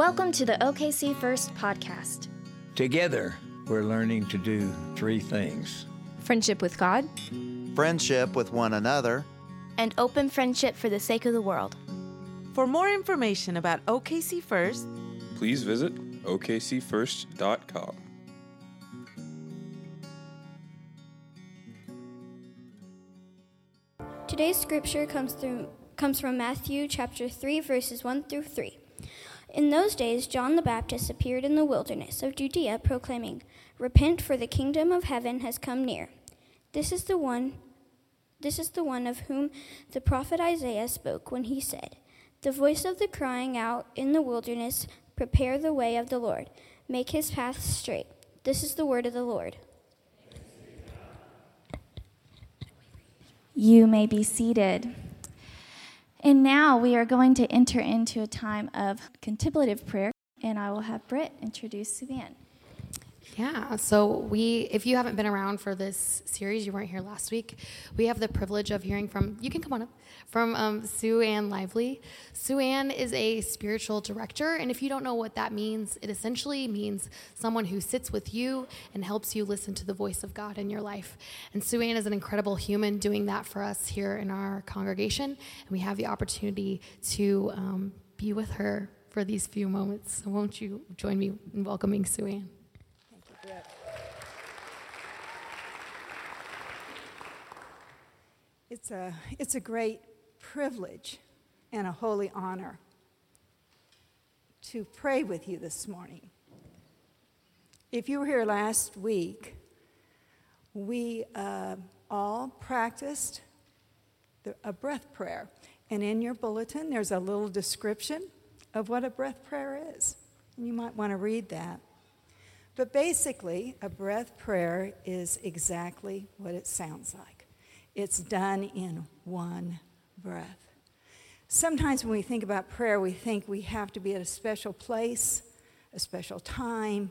Welcome to the OKC First podcast. Together, we're learning to do three things friendship with God, friendship with one another, and open friendship for the sake of the world. For more information about OKC First, please visit okcfirst.com. Today's scripture comes through comes from Matthew chapter 3 verses 1 through 3. In those days John the Baptist appeared in the wilderness of Judea proclaiming, "Repent for the kingdom of heaven has come near." This is the one this is the one of whom the prophet Isaiah spoke when he said, "The voice of the crying out in the wilderness, prepare the way of the Lord, make his paths straight." This is the word of the Lord. You may be seated. And now we are going to enter into a time of contemplative prayer, and I will have Britt introduce Sue Ann. Yeah, so we, if you haven't been around for this series, you weren't here last week, we have the privilege of hearing from, you can come on up, from um, Sue Ann Lively. Sue Ann is a spiritual director, and if you don't know what that means, it essentially means someone who sits with you and helps you listen to the voice of God in your life. And Sue Ann is an incredible human doing that for us here in our congregation, and we have the opportunity to um, be with her for these few moments. So won't you join me in welcoming Sue Ann? It's a, it's a great privilege and a holy honor to pray with you this morning. If you were here last week, we uh, all practiced the, a breath prayer. And in your bulletin, there's a little description of what a breath prayer is. And you might want to read that. But basically, a breath prayer is exactly what it sounds like. It's done in one breath. Sometimes when we think about prayer, we think we have to be at a special place, a special time,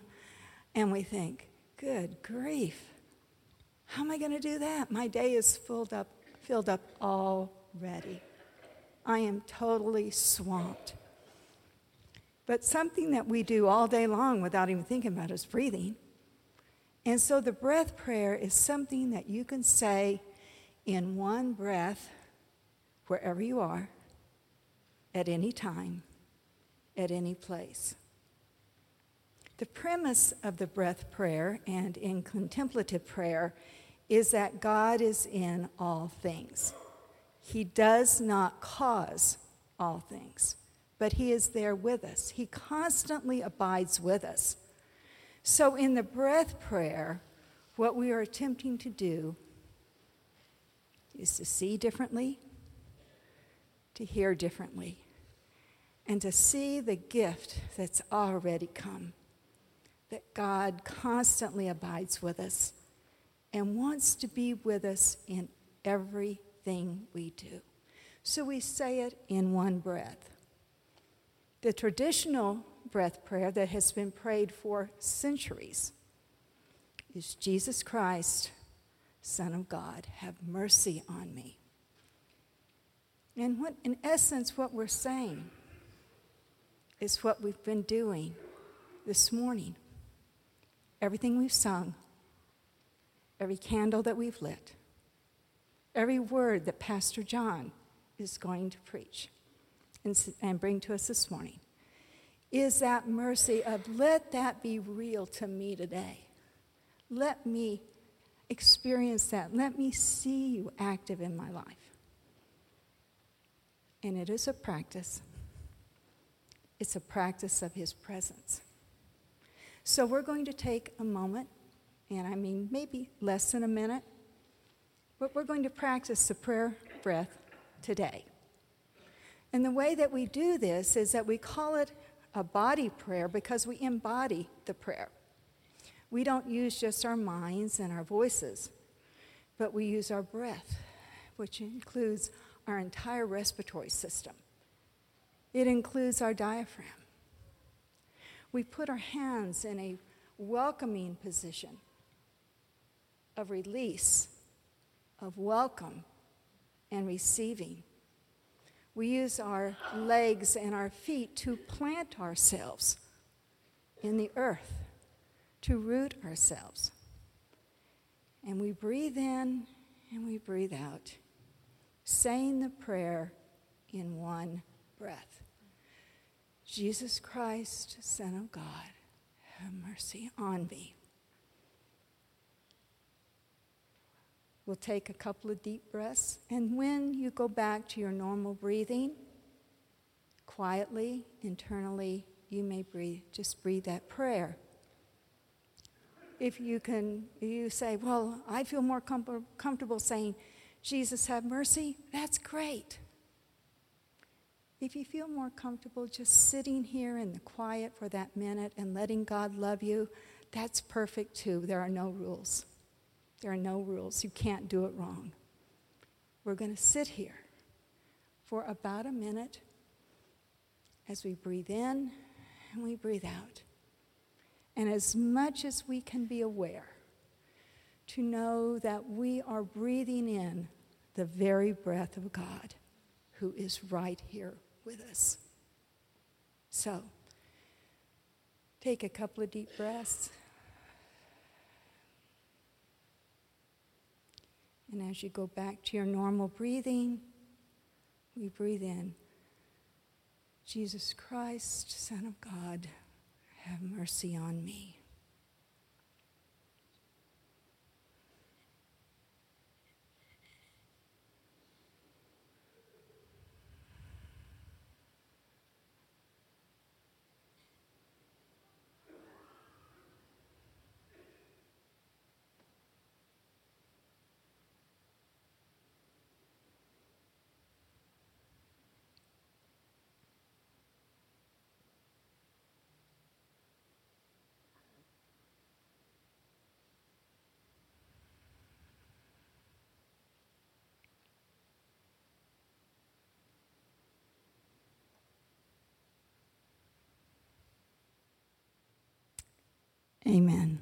and we think, good grief, how am I going to do that? My day is filled up, filled up already. I am totally swamped. But something that we do all day long without even thinking about is breathing. And so the breath prayer is something that you can say in one breath, wherever you are, at any time, at any place. The premise of the breath prayer and in contemplative prayer is that God is in all things. He does not cause all things, but He is there with us. He constantly abides with us. So, in the breath prayer, what we are attempting to do is to see differently, to hear differently, and to see the gift that's already come. That God constantly abides with us and wants to be with us in everything we do. So we say it in one breath. The traditional breath prayer that has been prayed for centuries is Jesus Christ Son of God, have mercy on me. And what, in essence, what we're saying is what we've been doing this morning. Everything we've sung, every candle that we've lit, every word that Pastor John is going to preach and, and bring to us this morning is that mercy of let that be real to me today. Let me experience that. Let me see you active in my life. And it is a practice, it's a practice of His presence. So we're going to take a moment, and I mean maybe less than a minute, but we're going to practice the prayer breath today. And the way that we do this is that we call it a body prayer because we embody the prayer. We don't use just our minds and our voices, but we use our breath, which includes our entire respiratory system. It includes our diaphragm. We put our hands in a welcoming position of release, of welcome and receiving. We use our legs and our feet to plant ourselves in the earth, to root ourselves. And we breathe in and we breathe out, saying the prayer in one breath Jesus Christ, Son of God, have mercy on me. We'll take a couple of deep breaths, and when you go back to your normal breathing, quietly, internally, you may breathe, just breathe that prayer. If you can, you say, Well, I feel more com- comfortable saying, Jesus, have mercy, that's great. If you feel more comfortable just sitting here in the quiet for that minute and letting God love you, that's perfect too. There are no rules. There are no rules. You can't do it wrong. We're going to sit here for about a minute as we breathe in and we breathe out. And as much as we can be aware, to know that we are breathing in the very breath of God who is right here with us. So, take a couple of deep breaths. And as you go back to your normal breathing, we breathe in Jesus Christ, Son of God, have mercy on me. Amen.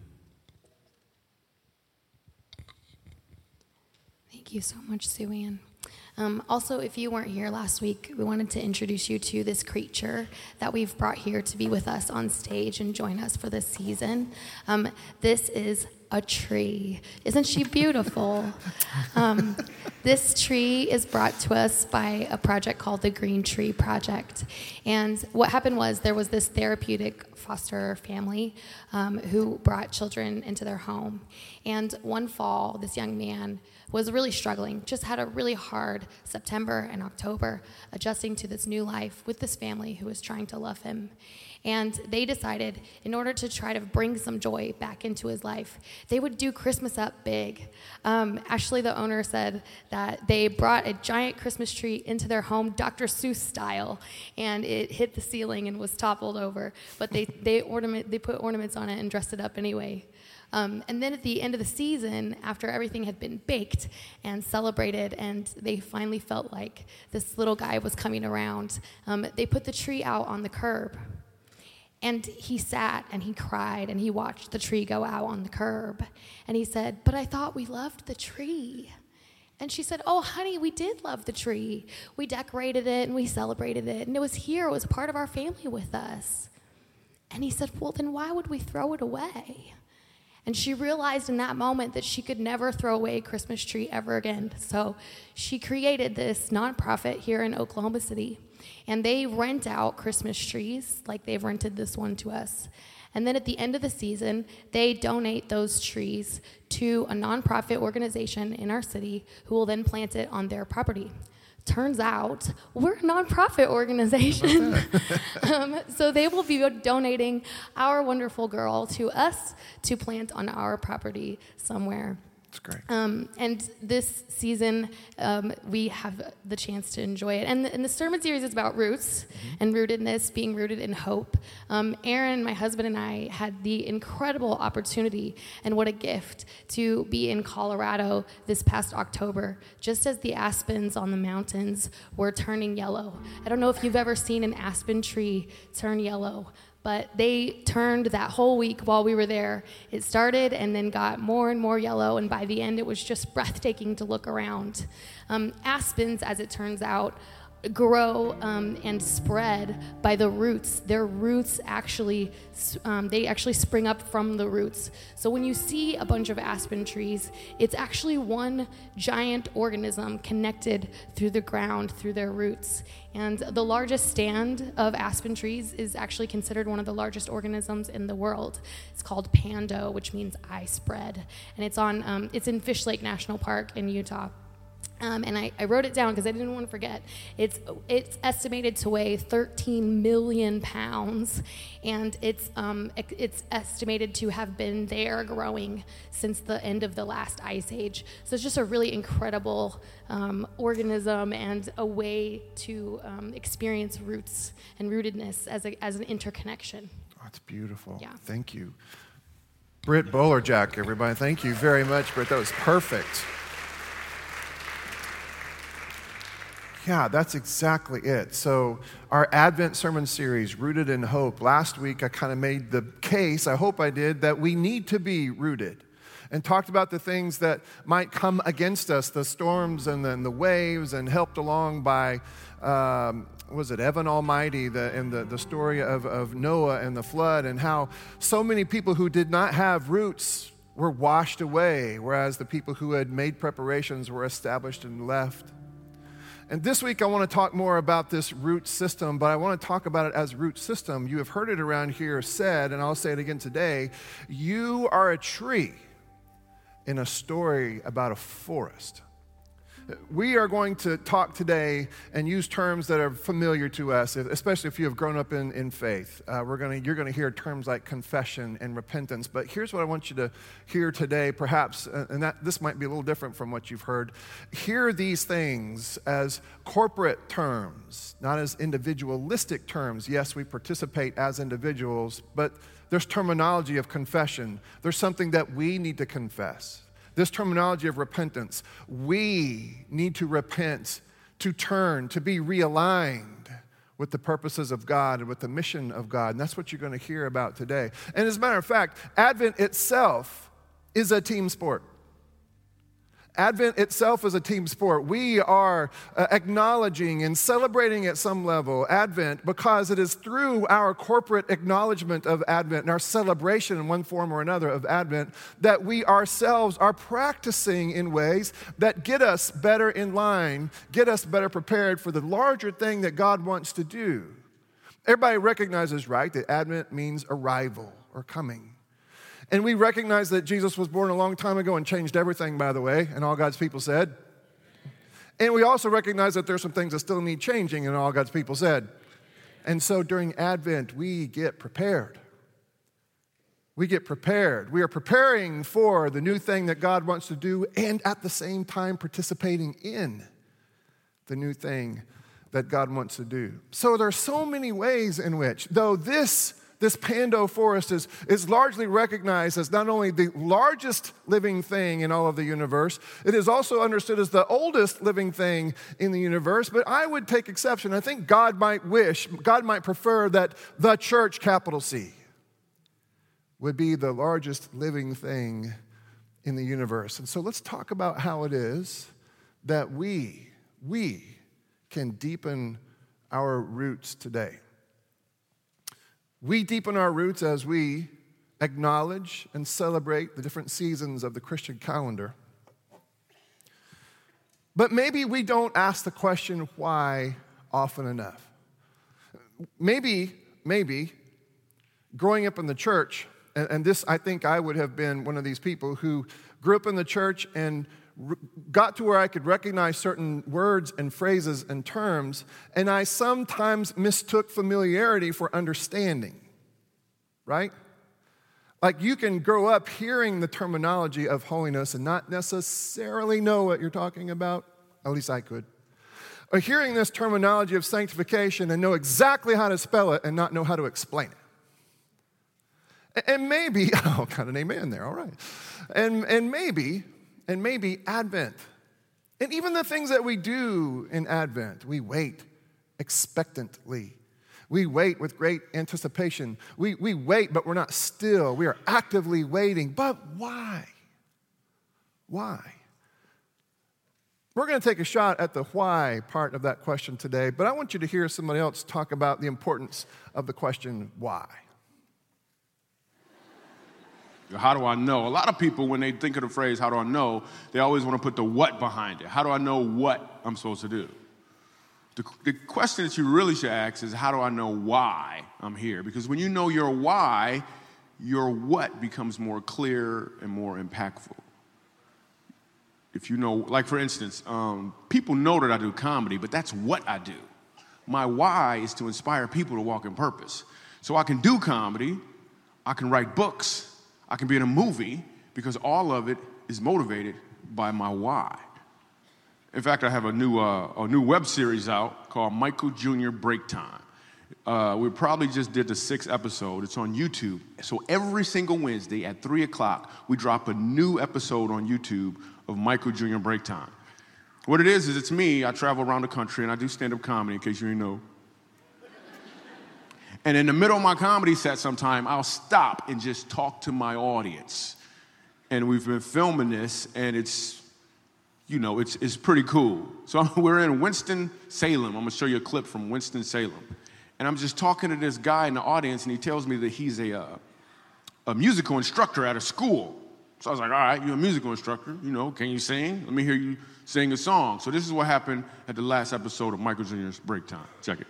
Thank you so much, Sue Ann. Um, also, if you weren't here last week, we wanted to introduce you to this creature that we've brought here to be with us on stage and join us for this season. Um, this is a tree. Isn't she beautiful? um, this tree is brought to us by a project called the Green Tree Project. And what happened was there was this therapeutic foster family um, who brought children into their home. And one fall, this young man was really struggling, just had a really hard September and October adjusting to this new life with this family who was trying to love him. And they decided, in order to try to bring some joy back into his life, they would do Christmas up big. Um, Ashley, the owner, said that they brought a giant Christmas tree into their home, Dr. Seuss style, and it hit the ceiling and was toppled over. But they, they, ornament, they put ornaments on it and dressed it up anyway. Um, and then at the end of the season, after everything had been baked and celebrated, and they finally felt like this little guy was coming around, um, they put the tree out on the curb. And he sat and he cried and he watched the tree go out on the curb. And he said, But I thought we loved the tree. And she said, Oh, honey, we did love the tree. We decorated it and we celebrated it. And it was here, it was part of our family with us. And he said, Well, then why would we throw it away? And she realized in that moment that she could never throw away a Christmas tree ever again. So she created this nonprofit here in Oklahoma City and they rent out Christmas trees, like they've rented this one to us. And then at the end of the season, they donate those trees to a nonprofit organization in our city who will then plant it on their property. Turns out we're a nonprofit organization. um, so they will be donating our wonderful girl to us to plant on our property somewhere. That's great. Um, and this season, um, we have the chance to enjoy it. And the, and the sermon series is about roots mm-hmm. and rootedness, being rooted in hope. Um, Aaron, my husband, and I had the incredible opportunity, and what a gift, to be in Colorado this past October, just as the aspens on the mountains were turning yellow. I don't know if you've ever seen an aspen tree turn yellow but they turned that whole week while we were there. It started and then got more and more yellow, and by the end, it was just breathtaking to look around. Um, aspens, as it turns out, grow um, and spread by the roots. Their roots actually, um, they actually spring up from the roots. So when you see a bunch of aspen trees, it's actually one giant organism connected through the ground through their roots. And the largest stand of aspen trees is actually considered one of the largest organisms in the world. It's called Pando, which means I spread, and it's on um, it's in Fish Lake National Park in Utah. Um, and I, I, wrote it down because I didn't want to forget. It's, it's estimated to weigh 13 million pounds, and it's, um, it's estimated to have been there growing since the end of the last ice age. So it's just a really incredible um, organism and a way to um, experience roots and rootedness as, a, as an interconnection. That's beautiful. Yeah. Thank you. Britt Bowlerjack, everybody. Thank you very much, Britt. That was perfect. Yeah, that's exactly it. So, our Advent sermon series, Rooted in Hope, last week I kind of made the case, I hope I did, that we need to be rooted and talked about the things that might come against us, the storms and then the waves, and helped along by, um, was it Evan Almighty, the, and the, the story of, of Noah and the flood, and how so many people who did not have roots were washed away, whereas the people who had made preparations were established and left. And this week, I want to talk more about this root system, but I want to talk about it as root system. You have heard it around here said, and I'll say it again today you are a tree in a story about a forest. We are going to talk today and use terms that are familiar to us, especially if you have grown up in, in faith. Uh, we're gonna, you're going to hear terms like confession and repentance. But here's what I want you to hear today, perhaps, uh, and that, this might be a little different from what you've heard. Hear these things as corporate terms, not as individualistic terms. Yes, we participate as individuals, but there's terminology of confession. There's something that we need to confess this terminology of repentance. We need to repent, to turn, to be realigned with the purposes of God and with the mission of God. And that's what you're going to hear about today. And as a matter of fact, Advent itself is a team sport. Advent itself is a team sport. We are uh, acknowledging and celebrating at some level Advent because it is through our corporate acknowledgement of Advent and our celebration in one form or another of Advent that we ourselves are practicing in ways that get us better in line, get us better prepared for the larger thing that God wants to do. Everybody recognizes, right, that Advent means arrival or coming. And we recognize that Jesus was born a long time ago and changed everything, by the way, and all God's people said. And we also recognize that there's some things that still need changing, and all God's people said. And so during Advent, we get prepared. We get prepared. We are preparing for the new thing that God wants to do, and at the same time, participating in the new thing that God wants to do. So there are so many ways in which, though this this Pando forest is, is largely recognized as not only the largest living thing in all of the universe, it is also understood as the oldest living thing in the universe. But I would take exception. I think God might wish, God might prefer that the church, capital C, would be the largest living thing in the universe. And so let's talk about how it is that we, we can deepen our roots today. We deepen our roots as we acknowledge and celebrate the different seasons of the Christian calendar. But maybe we don't ask the question why often enough. Maybe, maybe growing up in the church, and, and, this I think I would have been one of these people who grew up in the church and got to where I could recognize certain words and phrases and terms, and I sometimes mistook familiarity for understanding, right? Like you can grow up hearing the terminology of holiness and not necessarily know what you're talking about. At least I could. Or hearing this terminology of sanctification and know exactly how to spell it and not know how to explain it. And maybe, oh, got an amen there, all right. And, and maybe and maybe Advent. And even the things that we do in Advent, we wait expectantly. We wait with great anticipation. We, we wait, but we're not still. We are actively waiting. But why? Why? We're going to take a shot at the why part of that question today, but I want you to hear somebody else talk about the importance of the question why. How do I know? A lot of people, when they think of the phrase, how do I know, they always want to put the what behind it. How do I know what I'm supposed to do? The, the question that you really should ask is, how do I know why I'm here? Because when you know your why, your what becomes more clear and more impactful. If you know, like for instance, um, people know that I do comedy, but that's what I do. My why is to inspire people to walk in purpose. So I can do comedy, I can write books, I can be in a movie because all of it is motivated by my why. In fact, I have a new, uh, a new web series out called Michael Jr. Break Time. Uh, we probably just did the sixth episode. It's on YouTube. So every single Wednesday at 3 o'clock, we drop a new episode on YouTube of Michael Jr. Break Time. What it is, is it's me. I travel around the country and I do stand up comedy, in case you didn't know. And in the middle of my comedy set, sometime I'll stop and just talk to my audience. And we've been filming this, and it's, you know, it's, it's pretty cool. So we're in Winston-Salem. I'm gonna show you a clip from Winston-Salem. And I'm just talking to this guy in the audience, and he tells me that he's a, uh, a musical instructor at a school. So I was like, all right, you're a musical instructor. You know, can you sing? Let me hear you sing a song. So this is what happened at the last episode of Michael Jr.'s Break Time. Check it.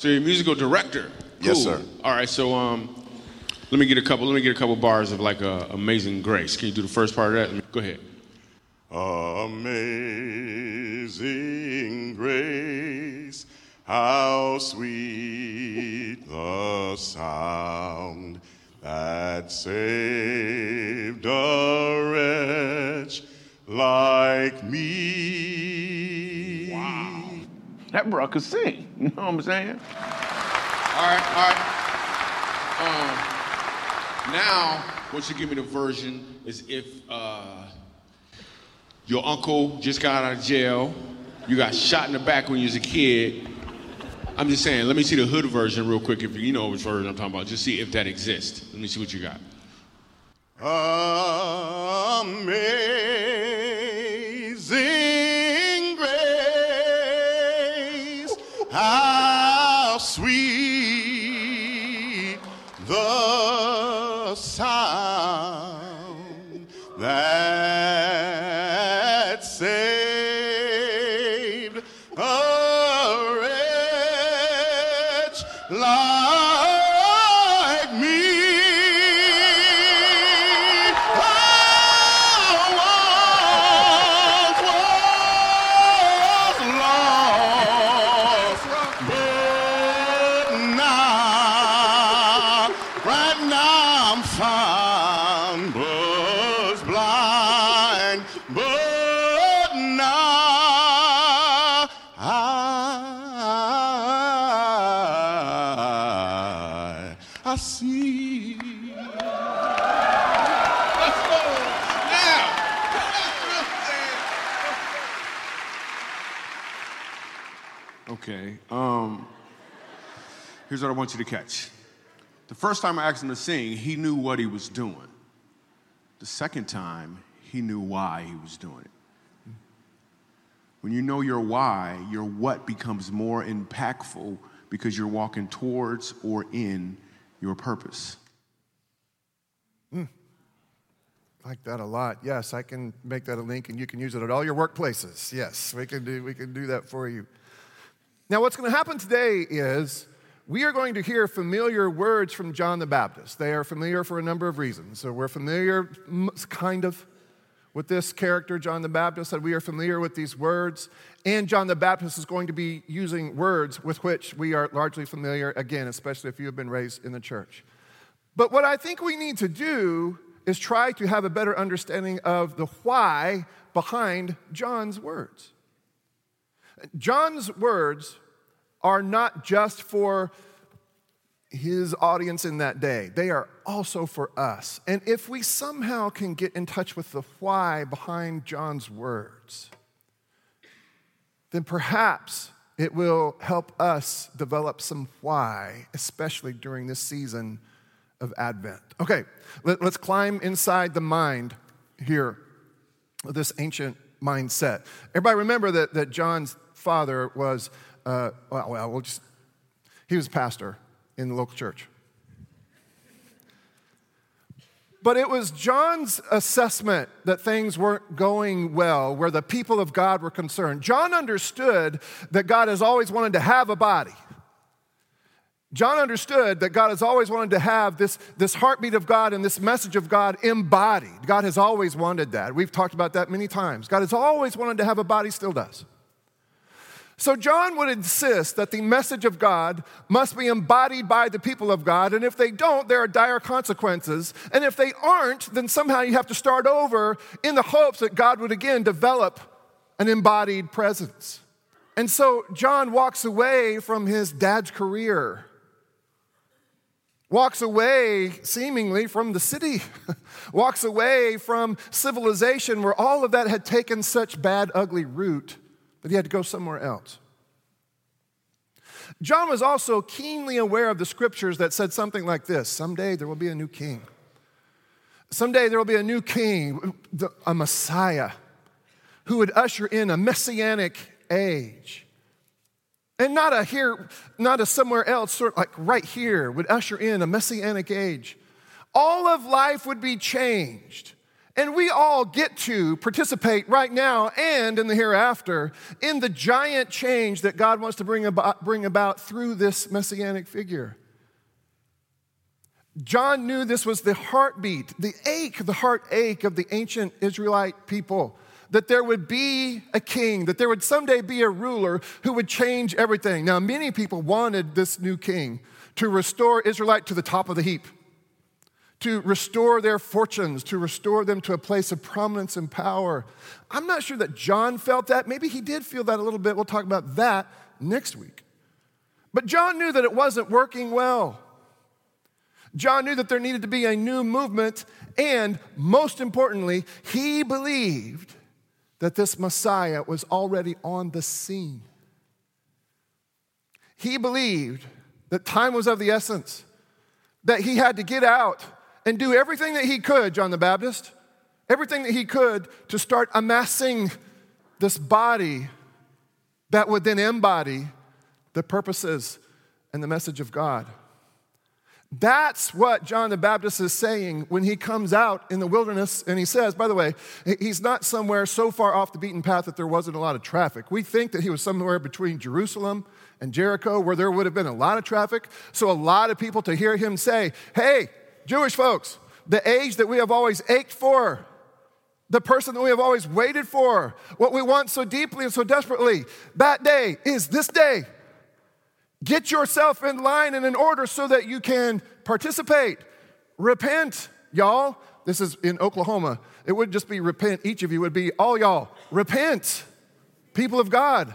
So you're a musical director. Yes, sir. All right, so um, let me get a couple. Let me get a couple bars of like uh, Amazing Grace. Can you do the first part of that? Let me- Go ahead. Amazing grace, how sweet the sound that saved a wretch like me. Wow. That bro could sing. You know what I'm saying? All right, all right. Um, now, what you give me the version is if uh, your uncle just got out of jail, you got shot in the back when you was a kid. I'm just saying, let me see the hood version real quick if you know which version I'm talking about. Just see if that exists. Let me see what you got. Amazing sweet here's what I want you to catch. The first time I asked him to sing, he knew what he was doing. The second time, he knew why he was doing it. When you know your why, your what becomes more impactful because you're walking towards or in your purpose. I like that a lot. Yes, I can make that a link and you can use it at all your workplaces. Yes, we can do, we can do that for you. Now, what's going to happen today is we are going to hear familiar words from John the Baptist. They are familiar for a number of reasons. So, we're familiar, kind of, with this character, John the Baptist, that we are familiar with these words. And John the Baptist is going to be using words with which we are largely familiar, again, especially if you have been raised in the church. But what I think we need to do is try to have a better understanding of the why behind John's words. John's words are not just for his audience in that day, they are also for us. And if we somehow can get in touch with the why behind John's words, then perhaps it will help us develop some why, especially during this season of Advent. Okay, let, us climb inside the mind here this ancient mindset. Everybody remember that, that John's father was, uh, well, well, we'll just, he was a pastor in the local church. But it was John's assessment that things weren't going well, where the people of God were concerned. John understood that God has always wanted to have a body. John understood that God has always wanted to have this, this heartbeat of God and this message of God embodied. God has always wanted that. We've talked about that many times. God has always wanted to have a body, still does. So, John would insist that the message of God must be embodied by the people of God, and if they don't, there are dire consequences. And if they aren't, then somehow you have to start over in the hopes that God would again develop an embodied presence. And so, John walks away from his dad's career, walks away seemingly from the city, walks away from civilization where all of that had taken such bad, ugly root that he had to go somewhere else. John was also keenly aware of the scriptures that said something like this Someday there will be a new king. Someday there will be a new king, a Messiah, who would usher in a messianic age. And not a here, not a somewhere else, sort of like right here, would usher in a messianic age. All of life would be changed. And we all get to participate right now and in the hereafter in the giant change that God wants to bring about, bring about through this messianic figure. John knew this was the heartbeat, the ache, the heartache of the ancient Israelite people. That there would be a king, that there would someday be a ruler who would change everything. Now, many people wanted this new king to restore Israelite to the top of the heap to restore their fortunes, to restore them to a place of prominence and power. I'm not sure that John felt that. Maybe he did feel that a little bit. We'll talk about that next week. But John knew that it wasn't working well. John knew that there needed to be a new movement, and most importantly, he believed that this Messiah was already on the scene. He believed that time was of the essence, that he had to get out and do everything that he could, John the Baptist, everything that he could to start amassing this body that would then embody the purposes and the message of God. That's what John the Baptist is saying when he comes out in the wilderness and he says, by the way, he's not somewhere so far off the beaten path that there wasn't a lot of traffic. We think that he was somewhere between Jerusalem and Jericho where there would have been a lot of traffic. So a lot of people to hear him say, hey, Jewish folks, the age that we have always ached for, the person that we have always waited for, what we want so deeply and so desperately, that day is this day. Get yourself in line and in order so that you can participate. Repent, y'all. This is in Oklahoma. It wouldn't just be repent, each of you would be all y'all. Repent, people of God.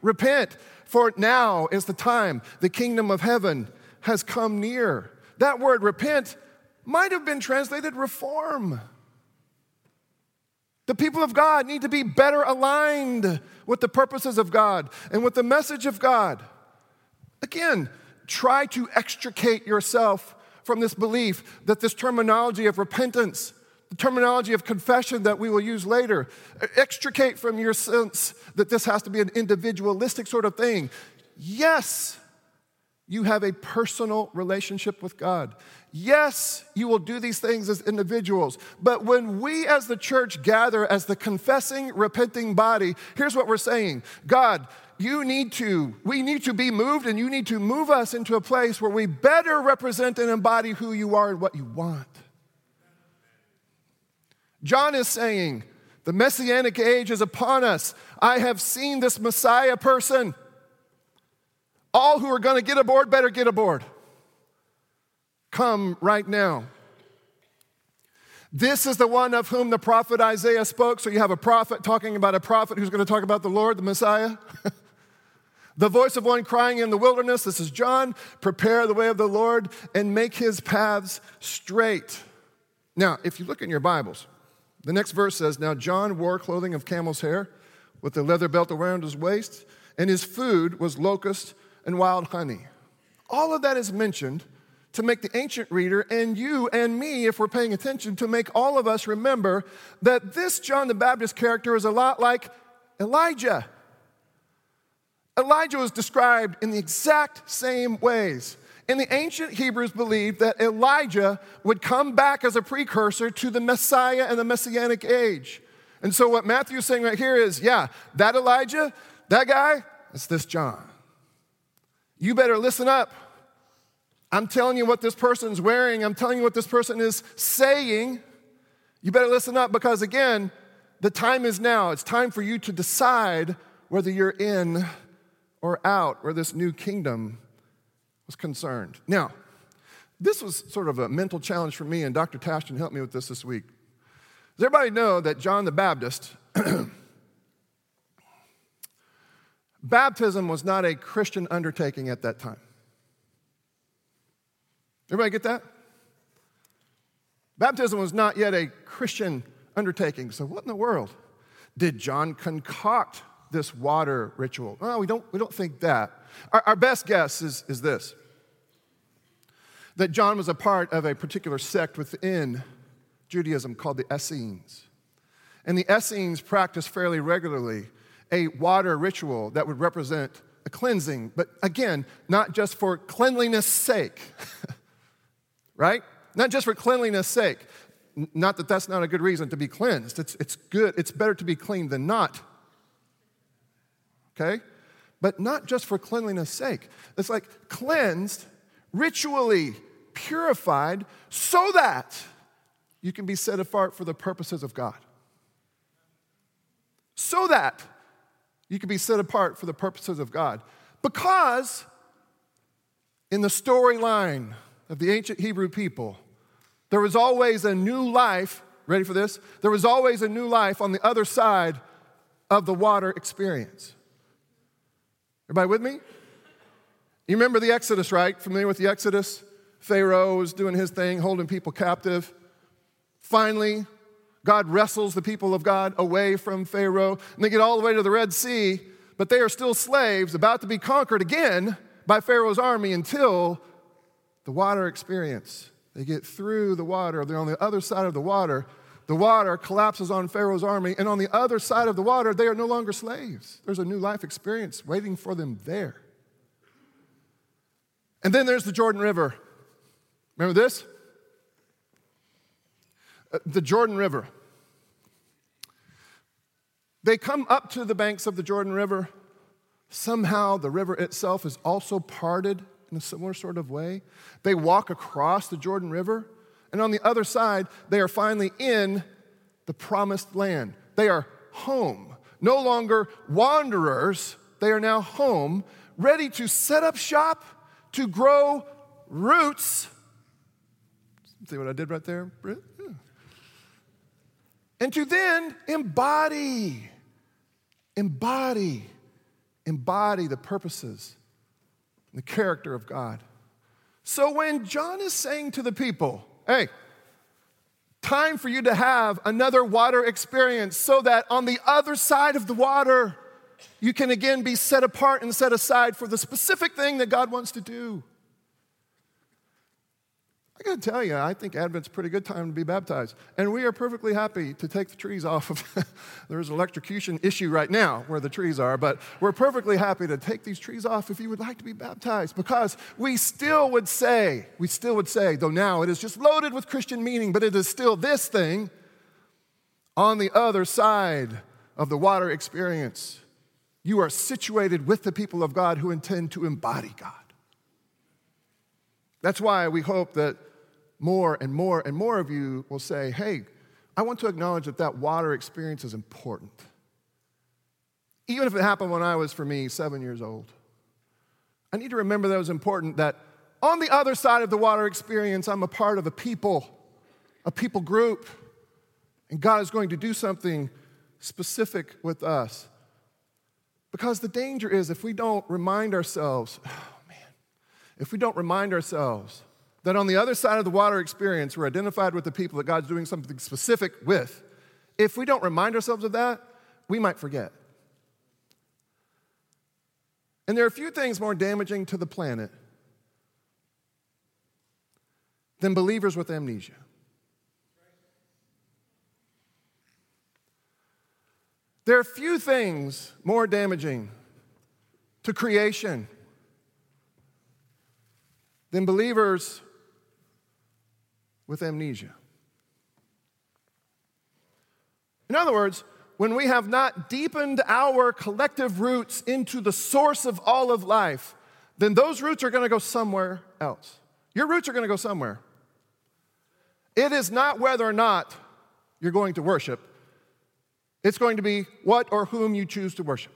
Repent, for now is the time. The kingdom of heaven has come near. That word repent might have been translated reform. The people of God need to be better aligned with the purposes of God and with the message of God. Again, try to extricate yourself from this belief that this terminology of repentance, the terminology of confession that we will use later, extricate from your sense that this has to be an individualistic sort of thing. Yes, you have a personal relationship with God. Yes, you will do these things as individuals, but when we as the church gather as the confessing, repenting body, here's what we're saying God, you need to, we need to be moved, and you need to move us into a place where we better represent and embody who you are and what you want. John is saying, the messianic age is upon us. I have seen this Messiah person. All who are going to get aboard better get aboard. Come right now. This is the one of whom the prophet Isaiah spoke. So you have a prophet talking about a prophet who's going to talk about the Lord, the Messiah. the voice of one crying in the wilderness. This is John. Prepare the way of the Lord and make his paths straight. Now, if you look in your Bibles, the next verse says Now John wore clothing of camel's hair with a leather belt around his waist, and his food was locust and wild honey. All of that is mentioned to make the ancient reader and you and me, if we're paying attention, to make all of us remember that this John the Baptist character is a lot like Elijah. Elijah was described in the exact same ways. And the ancient Hebrews believed that Elijah would come back as a precursor to the Messiah and the Messianic age. And so, what Matthew is saying right here is yeah, that Elijah, that guy, it's this John. You better listen up. I'm telling you what this person's wearing, I'm telling you what this person is saying. You better listen up because, again, the time is now. It's time for you to decide whether you're in or out, where this new kingdom was concerned. Now, this was sort of a mental challenge for me, and Dr. Tashton helped me with this this week. Does everybody know that John the Baptist, baptism was not a Christian undertaking at that time? Everybody get that? Baptism was not yet a Christian undertaking. So, what in the world? Did John concoct this water ritual? No, we don't, we don't think that. Our, our best guess is, is this that John was a part of a particular sect within Judaism called the Essenes. And the Essenes practiced fairly regularly a water ritual that would represent a cleansing, but again, not just for cleanliness' sake, right? Not just for cleanliness' sake. Not that that's not a good reason to be cleansed. It's, it's good, it's better to be clean than not. Okay? But not just for cleanliness' sake. It's like cleansed, ritually purified, so that you can be set apart for the purposes of God. So that you can be set apart for the purposes of God. Because in the storyline of the ancient Hebrew people, there was always a new life. Ready for this? There was always a new life on the other side of the water experience. Everybody with me? You remember the Exodus, right? Familiar with the Exodus? Pharaoh was doing his thing, holding people captive. Finally, God wrestles the people of God away from Pharaoh, and they get all the way to the Red Sea, but they are still slaves, about to be conquered again by Pharaoh's army until the water experience. They get through the water, they're on the other side of the water. The water collapses on Pharaoh's army, and on the other side of the water, they are no longer slaves. There's a new life experience waiting for them there. And then there's the Jordan River. Remember this? Uh, the Jordan River. They come up to the banks of the Jordan River. Somehow the river itself is also parted in a similar sort of way. They walk across the Jordan River, and on the other side, they are finally in the promised land. They are home. No longer wanderers, they are now home, ready to set up shop, to grow roots. See what I did right there, Britt? And to then embody, embody, embody the purposes and the character of God. So when John is saying to the people, hey, time for you to have another water experience so that on the other side of the water, you can again be set apart and set aside for the specific thing that God wants to do. I got to tell you, I think Advent's a pretty good time to be baptized. And we are perfectly happy to take the trees off of. There's an electrocution issue right now where the trees are, but we're perfectly happy to take these trees off if you would like to be baptized because we still would say, we still would say, though now it is just loaded with Christian meaning, but it is still this thing on the other side of the water experience. You are situated with the people of God who intend to embody God. That's why we hope that more and more and more of you will say, hey, I want to acknowledge that that water experience is important. Even if it happened when I was, for me, seven years old. I need to remember that it was important that on the other side of the water experience, I'm a part of a people, a people group, and God is going to do something specific with us. Because the danger is if we don't remind ourselves, if we don't remind ourselves that on the other side of the water experience, we're identified with the people that God's doing something specific with. If we don't remind ourselves of that, we might forget. And there are few things more damaging to the planet than believers with amnesia. There are few things more damaging to creation than believers with amnesia. In other words, when we have not deepened our collective roots into the source of all of life, then those roots are going to go somewhere else. Your roots are going to go somewhere. It is not whether or not you're going to worship, it's going to be what or whom you choose to worship.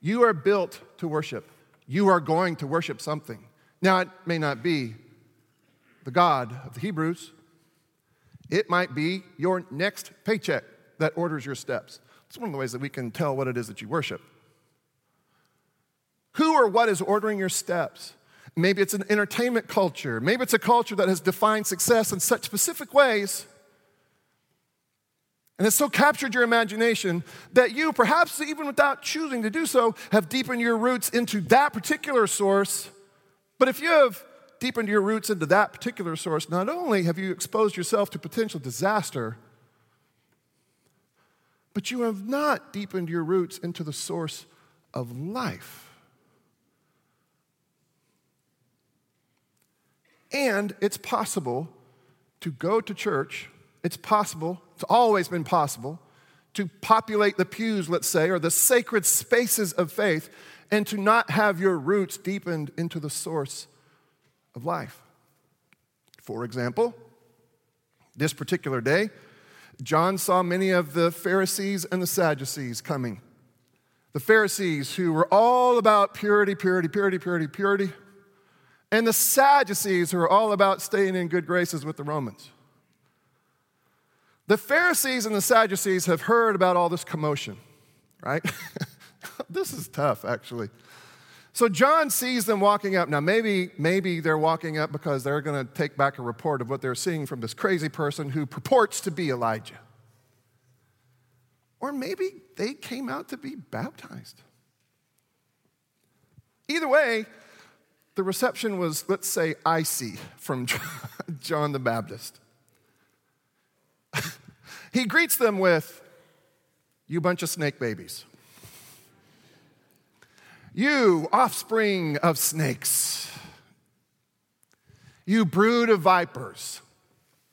You are built to worship. You are going to worship something. Now, it may not be the God of the Hebrews, it might be your next paycheck that orders your steps. It's one of the ways that we can tell what it is that you worship. Who or what is ordering your steps? Maybe it's an entertainment culture. Maybe it's a culture that has defined success in such specific ways and has so captured your imagination that you, perhaps even without choosing to do so, have deepened your roots into that particular source. But if you have deepened your roots into that particular source, not only have you exposed yourself to potential disaster, but you have not deepened your roots into the source of life. And it's possible to go to church, it's possible, it's always been possible, to populate the pews, let's say, or the sacred spaces of faith, and to not have your roots deepened into the source of life. For example, this particular day, John saw many of the Pharisees and the Sadducees coming. The Pharisees, who were all about purity, purity, purity, purity, purity, and the Sadducees, who were all about staying in good graces with the Romans. The Pharisees and the Sadducees have heard about all this commotion, right? this is tough, actually. So John sees them walking up. Now, maybe, maybe they're walking up because they're going to take back a report of what they're seeing from this crazy person who purports to be Elijah. Or maybe they came out to be baptized. Either way, the reception was, let's say, icy from John the Baptist. he greets them with, You bunch of snake babies. You, offspring of snakes, you brood of vipers,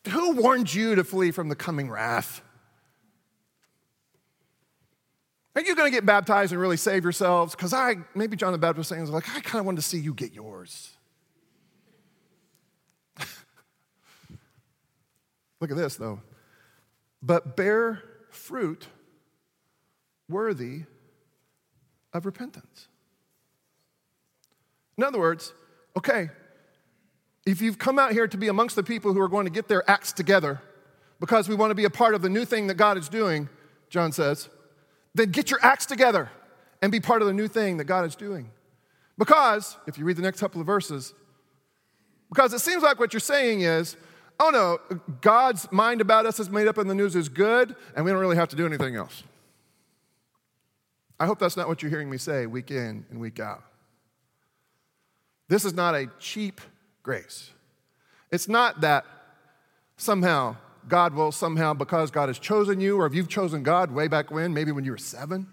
who warned you to flee from the coming wrath? Are you going to get baptized and really save yourselves? Because I, maybe John the Baptist was saying, like, I kind of wanted to see you get yours. Look at this, though. But bear fruit worthy of repentance. In other words, okay, if you've come out here to be amongst the people who are going to get their acts together because we want to be a part of the new thing that God is doing, John says, then get your acts together and be part of the new thing that God is doing. Because, if you read the next couple of verses, because it seems like what you're saying is, oh no, God's mind about us is made up in the news is good, and we don't really have to do anything else. I hope that's not what you're hearing me say week in and week out. This is not a cheap grace. It's not that somehow God will somehow, because God has chosen you, or if you've chosen God way back when, maybe when you were seven.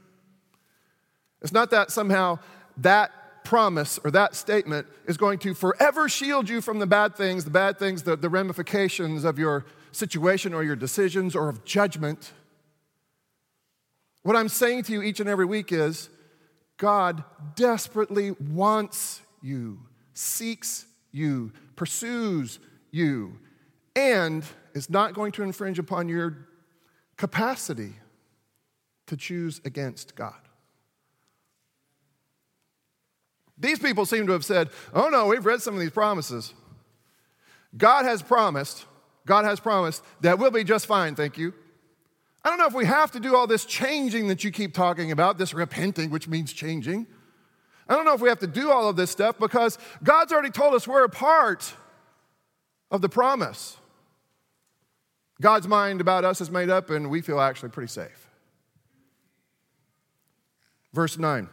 It's not that somehow that promise or that statement is going to forever shield you from the bad things, the bad things, the, the ramifications of your situation or your decisions or of judgment. What I'm saying to you each and every week is God desperately wants you seeks you, pursues you, and is not going to infringe upon your capacity to choose against God. These people seem to have said, Oh no, we've read some of these promises. God has promised, God has promised that we'll be just fine, thank you. I don't know if we have to do all this changing that you keep talking about, this repenting, which means changing. I don't know if we have to do all of this stuff because God's already told us we're a part of the promise. God's mind about us is made up, and we feel actually pretty safe. Verse 9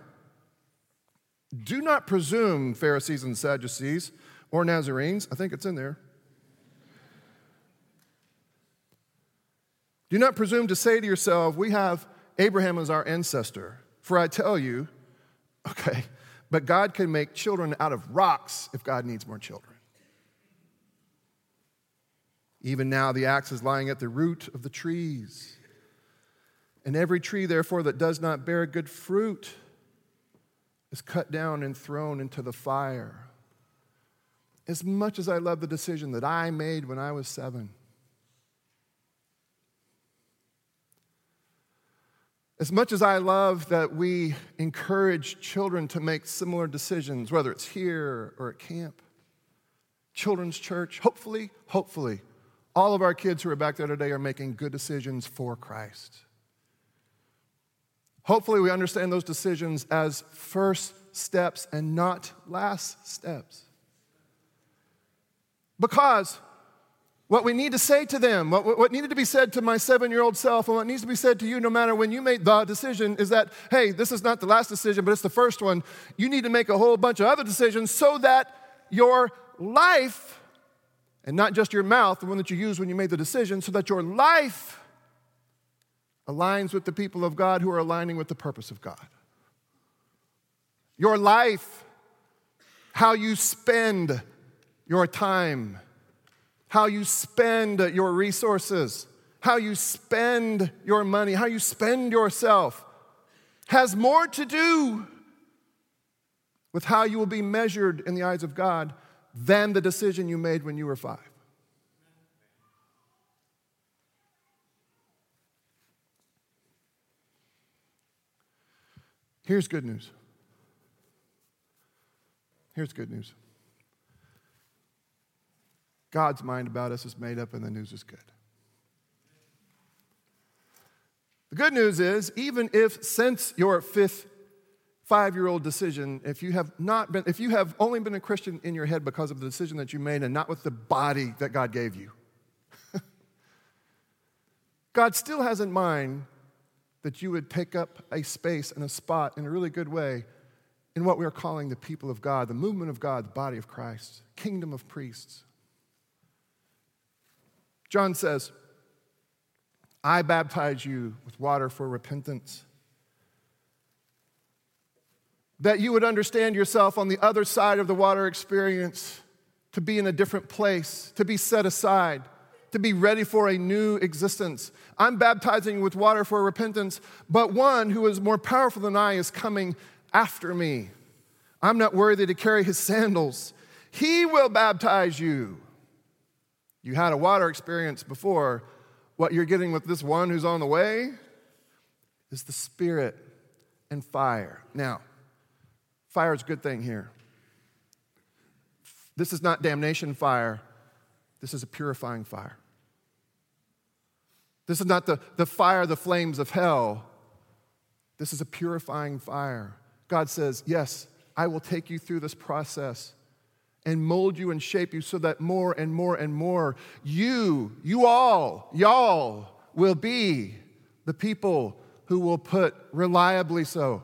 Do not presume, Pharisees and Sadducees, or Nazarenes, I think it's in there. Do not presume to say to yourself, We have Abraham as our ancestor. For I tell you, okay, but God can make children out of rocks if God needs more children. Even now, the axe is lying at the root of the trees. And every tree, therefore, that does not bear good fruit is cut down and thrown into the fire. As much as I love the decision that I made when I was seven, As much as I love that we encourage children to make similar decisions, whether it's here or at camp, children's church, hopefully, hopefully, all of our kids who are back there today are making good decisions for Christ. Hopefully, we understand those decisions as first steps and not last steps. Because what we need to say to them, what, what needed to be said to my seven year old self, and what needs to be said to you no matter when you made the decision is that, hey, this is not the last decision, but it's the first one. You need to make a whole bunch of other decisions so that your life, and not just your mouth, the one that you used when you made the decision, so that your life aligns with the people of God who are aligning with the purpose of God. Your life, how you spend your time how you spend your resources, how you spend your money, how you spend yourself has more to do with how you will be measured in the eyes of God than the decision you made when you were five. Here's good news. Here's good news. God's mind about us is made up and the news is good. The good news is, even if since your fifth five year old decision, if you have not been, if you have only been a Christian in your head because of the decision that you made and not with the body that God gave you, God still has in mind that you would take up a space and a spot in a really good way in what we are calling the people of God, the movement of God, the body of Christ, kingdom of priests. John says, I baptize you with water for repentance. That you would understand yourself on the other side of the water experience, to be in a different place, to be set aside, to be ready for a new existence. I'm baptizing you with water for repentance, but one who is more powerful than I is coming after me. I'm not worthy to carry his sandals. He will baptize you you had a water experience before. What you're getting with this one who's on the way is the Spirit and fire. Now, fire is a good thing here. This is not damnation fire, this is a purifying fire. This is not the, the fire, the flames of hell. This is a purifying fire. God says, Yes, I will take you through this process and mold you and shape you so that more and more and more you, you all, y'all will be the people who will put reliably so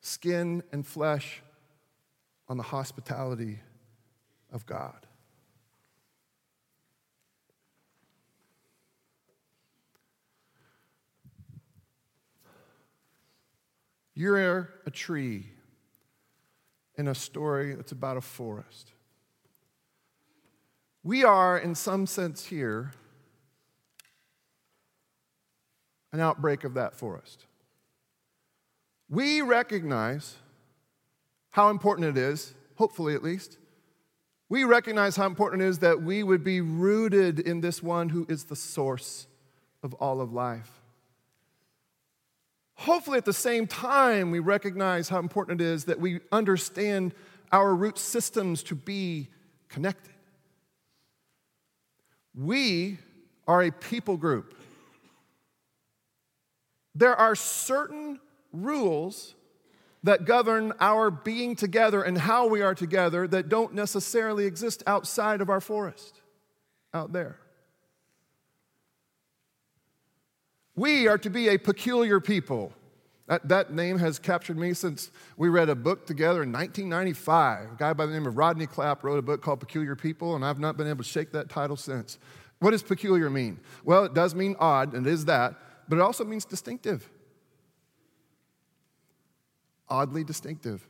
skin and flesh on the hospitality of God. You're a tree in a story that's about a forest. We are, in some sense, here an outbreak of that forest. We recognize how important it is, hopefully at least. We recognize how important it is that we would be rooted in this one who is the source of all of life. Hopefully, at the same time, we recognize how important it is that we understand our root systems to be connected. We are a people group. There are certain rules that govern our being together and how we are together that don't necessarily exist outside of our forest, out there. We are to be a peculiar people. That, that name has captured me since we read a book together in 1995. A guy by the name of Rodney Clapp wrote a book called Peculiar People, and I've not been able to shake that title since. What does peculiar mean? Well, it does mean odd, and it is that, but it also means distinctive. Oddly distinctive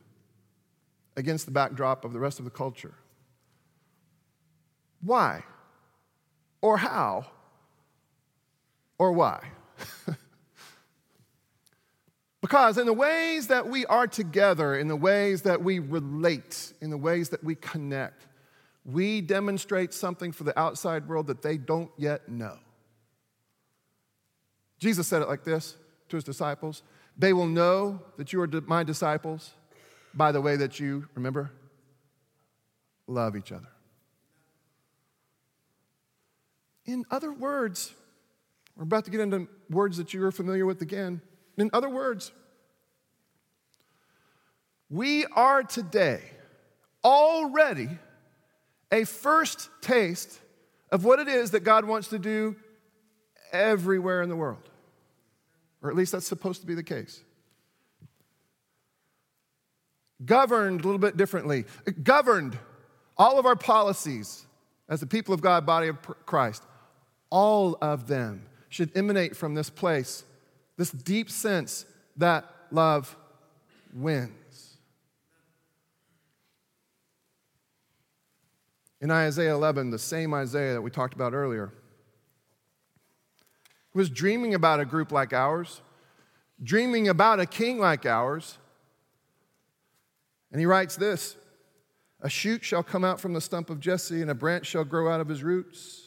against the backdrop of the rest of the culture. Why? Or how? Or why? because in the ways that we are together, in the ways that we relate, in the ways that we connect, we demonstrate something for the outside world that they don't yet know. Jesus said it like this to his disciples They will know that you are my disciples by the way that you, remember, love each other. In other words, we're about to get into words that you're familiar with again. In other words, we are today already a first taste of what it is that God wants to do everywhere in the world. Or at least that's supposed to be the case. Governed a little bit differently. Governed all of our policies as the people of God, body of Christ, all of them should emanate from this place, this deep sense that love wins. In Isaiah 11, the same Isaiah that we talked about earlier, was dreaming about a group like ours, dreaming about a king like ours. And he writes this A shoot shall come out from the stump of Jesse, and a branch shall grow out of his roots.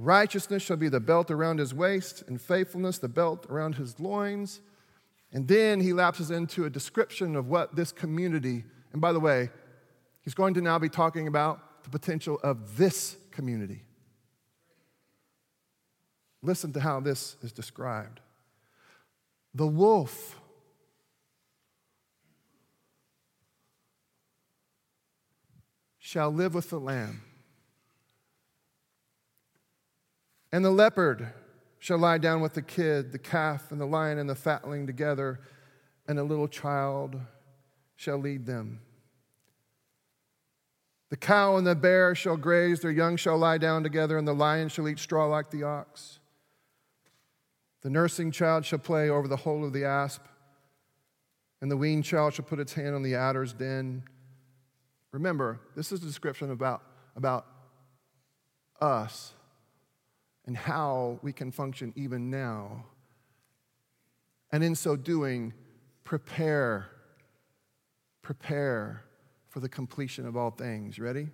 Righteousness shall be the belt around his waist, and faithfulness the belt around his loins. And then he lapses into a description of what this community, and by the way, he's going to now be talking about the potential of this community. Listen to how this is described. The wolf shall live with the lamb, and the leopard shall lie down with the kid, the calf, and the lion and the fatling together, and a little child shall lead them. The cow and the bear shall graze, their young shall lie down together, and the lion shall eat straw like the ox. The nursing child shall play over the hole of the asp, and the weaned child shall put its hand on the adder's den. Remember, this is a description about, about us and how we can function even now. And in so doing, prepare, prepare for the completion of all things. Ready?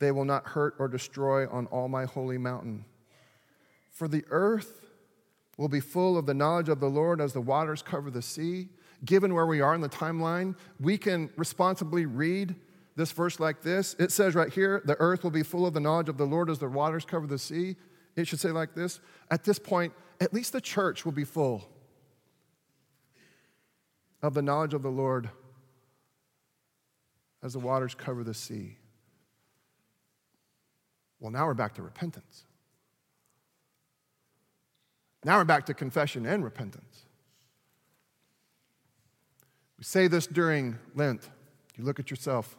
They will not hurt or destroy on all my holy mountain. For the earth will be full of the knowledge of the Lord as the waters cover the sea. Given where we are in the timeline, we can responsibly read this verse like this. It says right here, the earth will be full of the knowledge of the Lord as the waters cover the sea. It should say like this. At this point, at least the church will be full of the knowledge of the Lord as the waters cover the sea. Well, now we're back to repentance. Now we're back to confession and repentance. We say this during Lent. You look at yourself,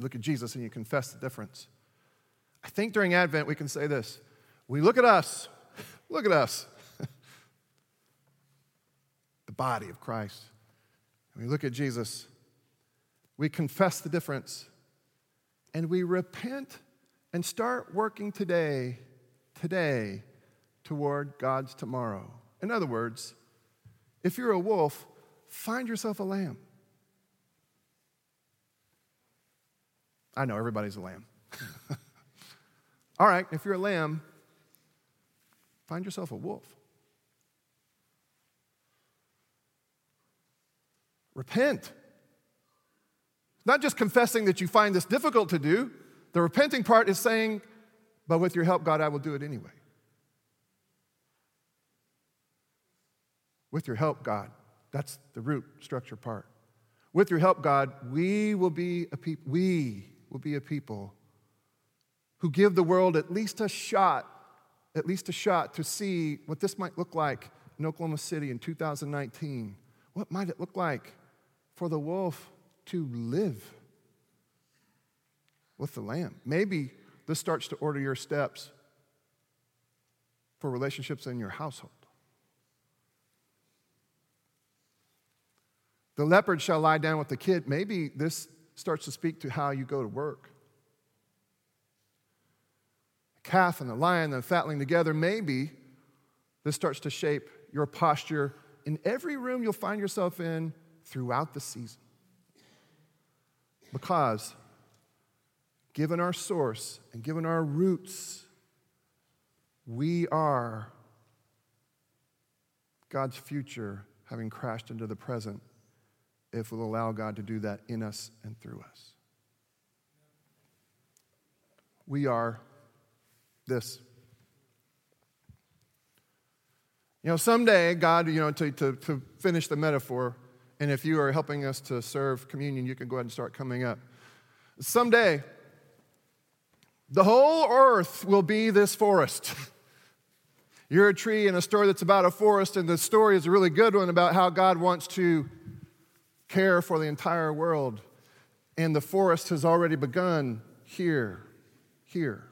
you look at Jesus, and you confess the difference. I think during Advent we can say this we look at us, look at us, the body of Christ. And we look at Jesus, we confess the difference, and we repent and start working today, today, toward God's tomorrow. In other words, if you're a wolf, find yourself a lamb. I know everybody's a lamb. All right, if you're a lamb, find yourself a wolf. Repent. Not just confessing that you find this difficult to do, the repenting part is saying, but with your help, God, I will do it anyway. With your help, God. That's the root structure part. With your help, God, we will be a people. We will be a people who give the world at least a shot, at least a shot to see what this might look like in Oklahoma City in 2019. What might it look like for the wolf to live with the lamb? Maybe this starts to order your steps for relationships in your household. The leopard shall lie down with the kid. Maybe this starts to speak to how you go to work. The calf and the lion and the fatling together, maybe this starts to shape your posture in every room you'll find yourself in throughout the season. Because, given our source and given our roots, we are God's future having crashed into the present if we'll allow God to do that in us and through us. We are this. You know, someday, God, you know, to, to, to finish the metaphor, and if you are helping us to serve communion, you can go ahead and start coming up. Someday, the whole earth will be this forest. You're a tree in a story that's about a forest, and the story is a really good one about how God wants to care for the entire world. And the forest has already begun here, here.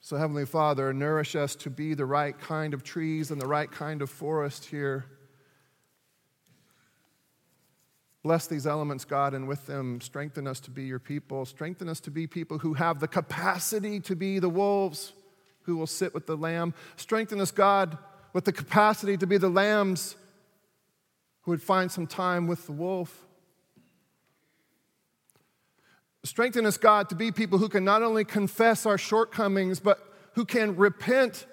So, Heavenly Father, nourish us to be the right kind of trees and the right kind of forest here. Bless these elements, God, and with them, strengthen us to be your people. Strengthen us to be people who have the capacity to be the wolves who will sit with the lamb. Strengthen us, God, with the capacity to be the lambs who would find some time with the wolf. Strengthen us, God, to be people who can not only confess our shortcomings, but who can repent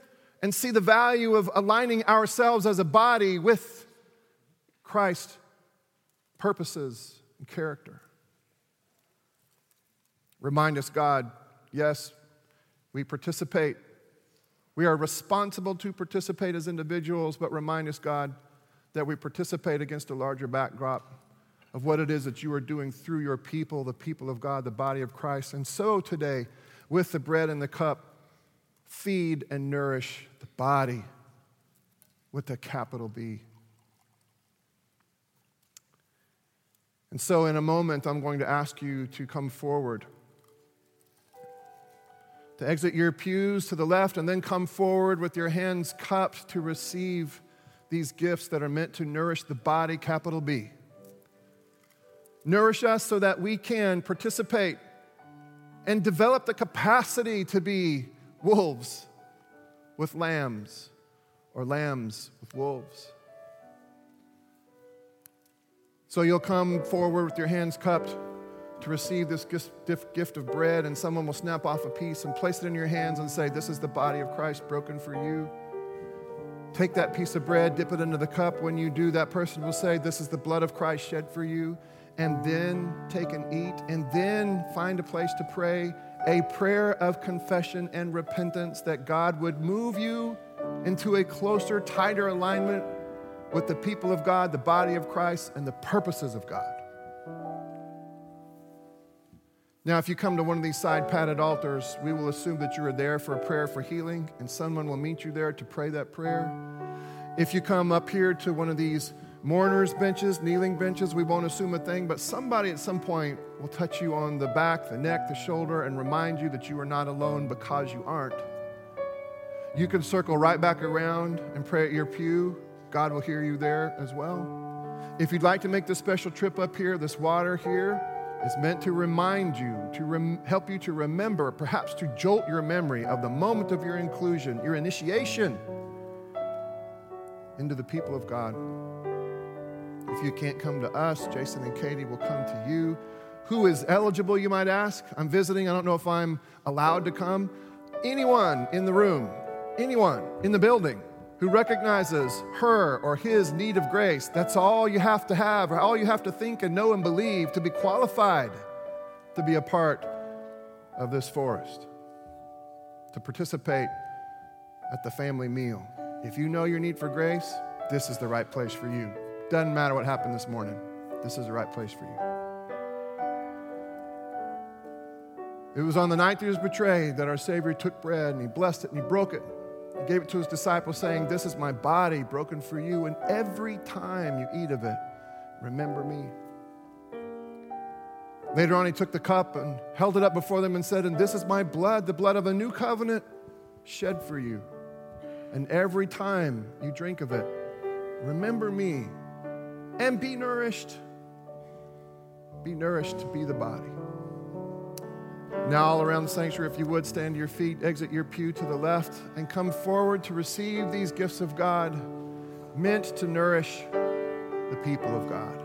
and see the value of aligning ourselves as a body with Christ's purposes and character. Remind us, God, yes, we participate. We are responsible to participate as individuals, but remind us, God, that we participate against a larger backdrop of what it is that you are doing through your people, the people of God, the body of Christ. And so today, with the bread and the cup, feed and nourish the body with a capital B. And so, in a moment, I'm going to ask you to come forward, to exit your pews to the left, and then come forward with your hands cupped to receive these gifts that are meant to nourish the body, capital B. Nourish us so that we can participate and develop the capacity to be wolves with lambs or lambs with wolves. So you'll come forward with your hands cupped to receive this gift of bread, and someone will snap off a piece and place it in your hands and say, This is the body of Christ broken for you. Take that piece of bread, dip it into the cup. When you do, that person will say, This is the blood of Christ shed for you and then take and eat, and then find a place to pray a prayer of confession and repentance that God would move you into a closer, tighter alignment with the people of God, the body of Christ, and the purposes of God. Now, if you come to one of these side padded altars, we will assume that you are there for a prayer for healing, and someone will meet you there to pray that prayer. If you come up here to one of these mourners' benches, kneeling benches, we won't assume a thing, but somebody at some point will touch you on the back, the neck, the shoulder, and remind you that you are not alone because you aren't. You can circle right back around and pray at your pew. God will hear you there as well. If you'd like to make this special trip up here, this water here is meant to remind you, to rem- help you to remember, perhaps to jolt your memory of the moment of your inclusion, your initiation into the people of God. If you can't come to us, Jason and Katie will come to you. Who is eligible, you might ask? I'm visiting. I don't know if I'm allowed to come. Anyone in the room, anyone in the building who recognizes her or his need of grace, that's all you have to have, or all you have to think and know and believe to be qualified to be a part of this forest, to participate at the family meal. If you know your need for grace, this is the right place for you. Doesn't matter what happened this morning, this is the right place for you. It was on the night he was betrayed that our Savior took bread and he blessed it and he broke it. He gave it to his disciples, saying, This is my body broken for you, and every time you eat of it, remember me. Later on, he took the cup and held it up before them and said, And this is my blood, the blood of a new covenant shed for you. And every time you drink of it, remember me and be nourished. Be nourished to be the body. Now, all around the sanctuary, if you would stand to your feet, exit your pew to the left, and come forward to receive these gifts of God meant to nourish the people of God.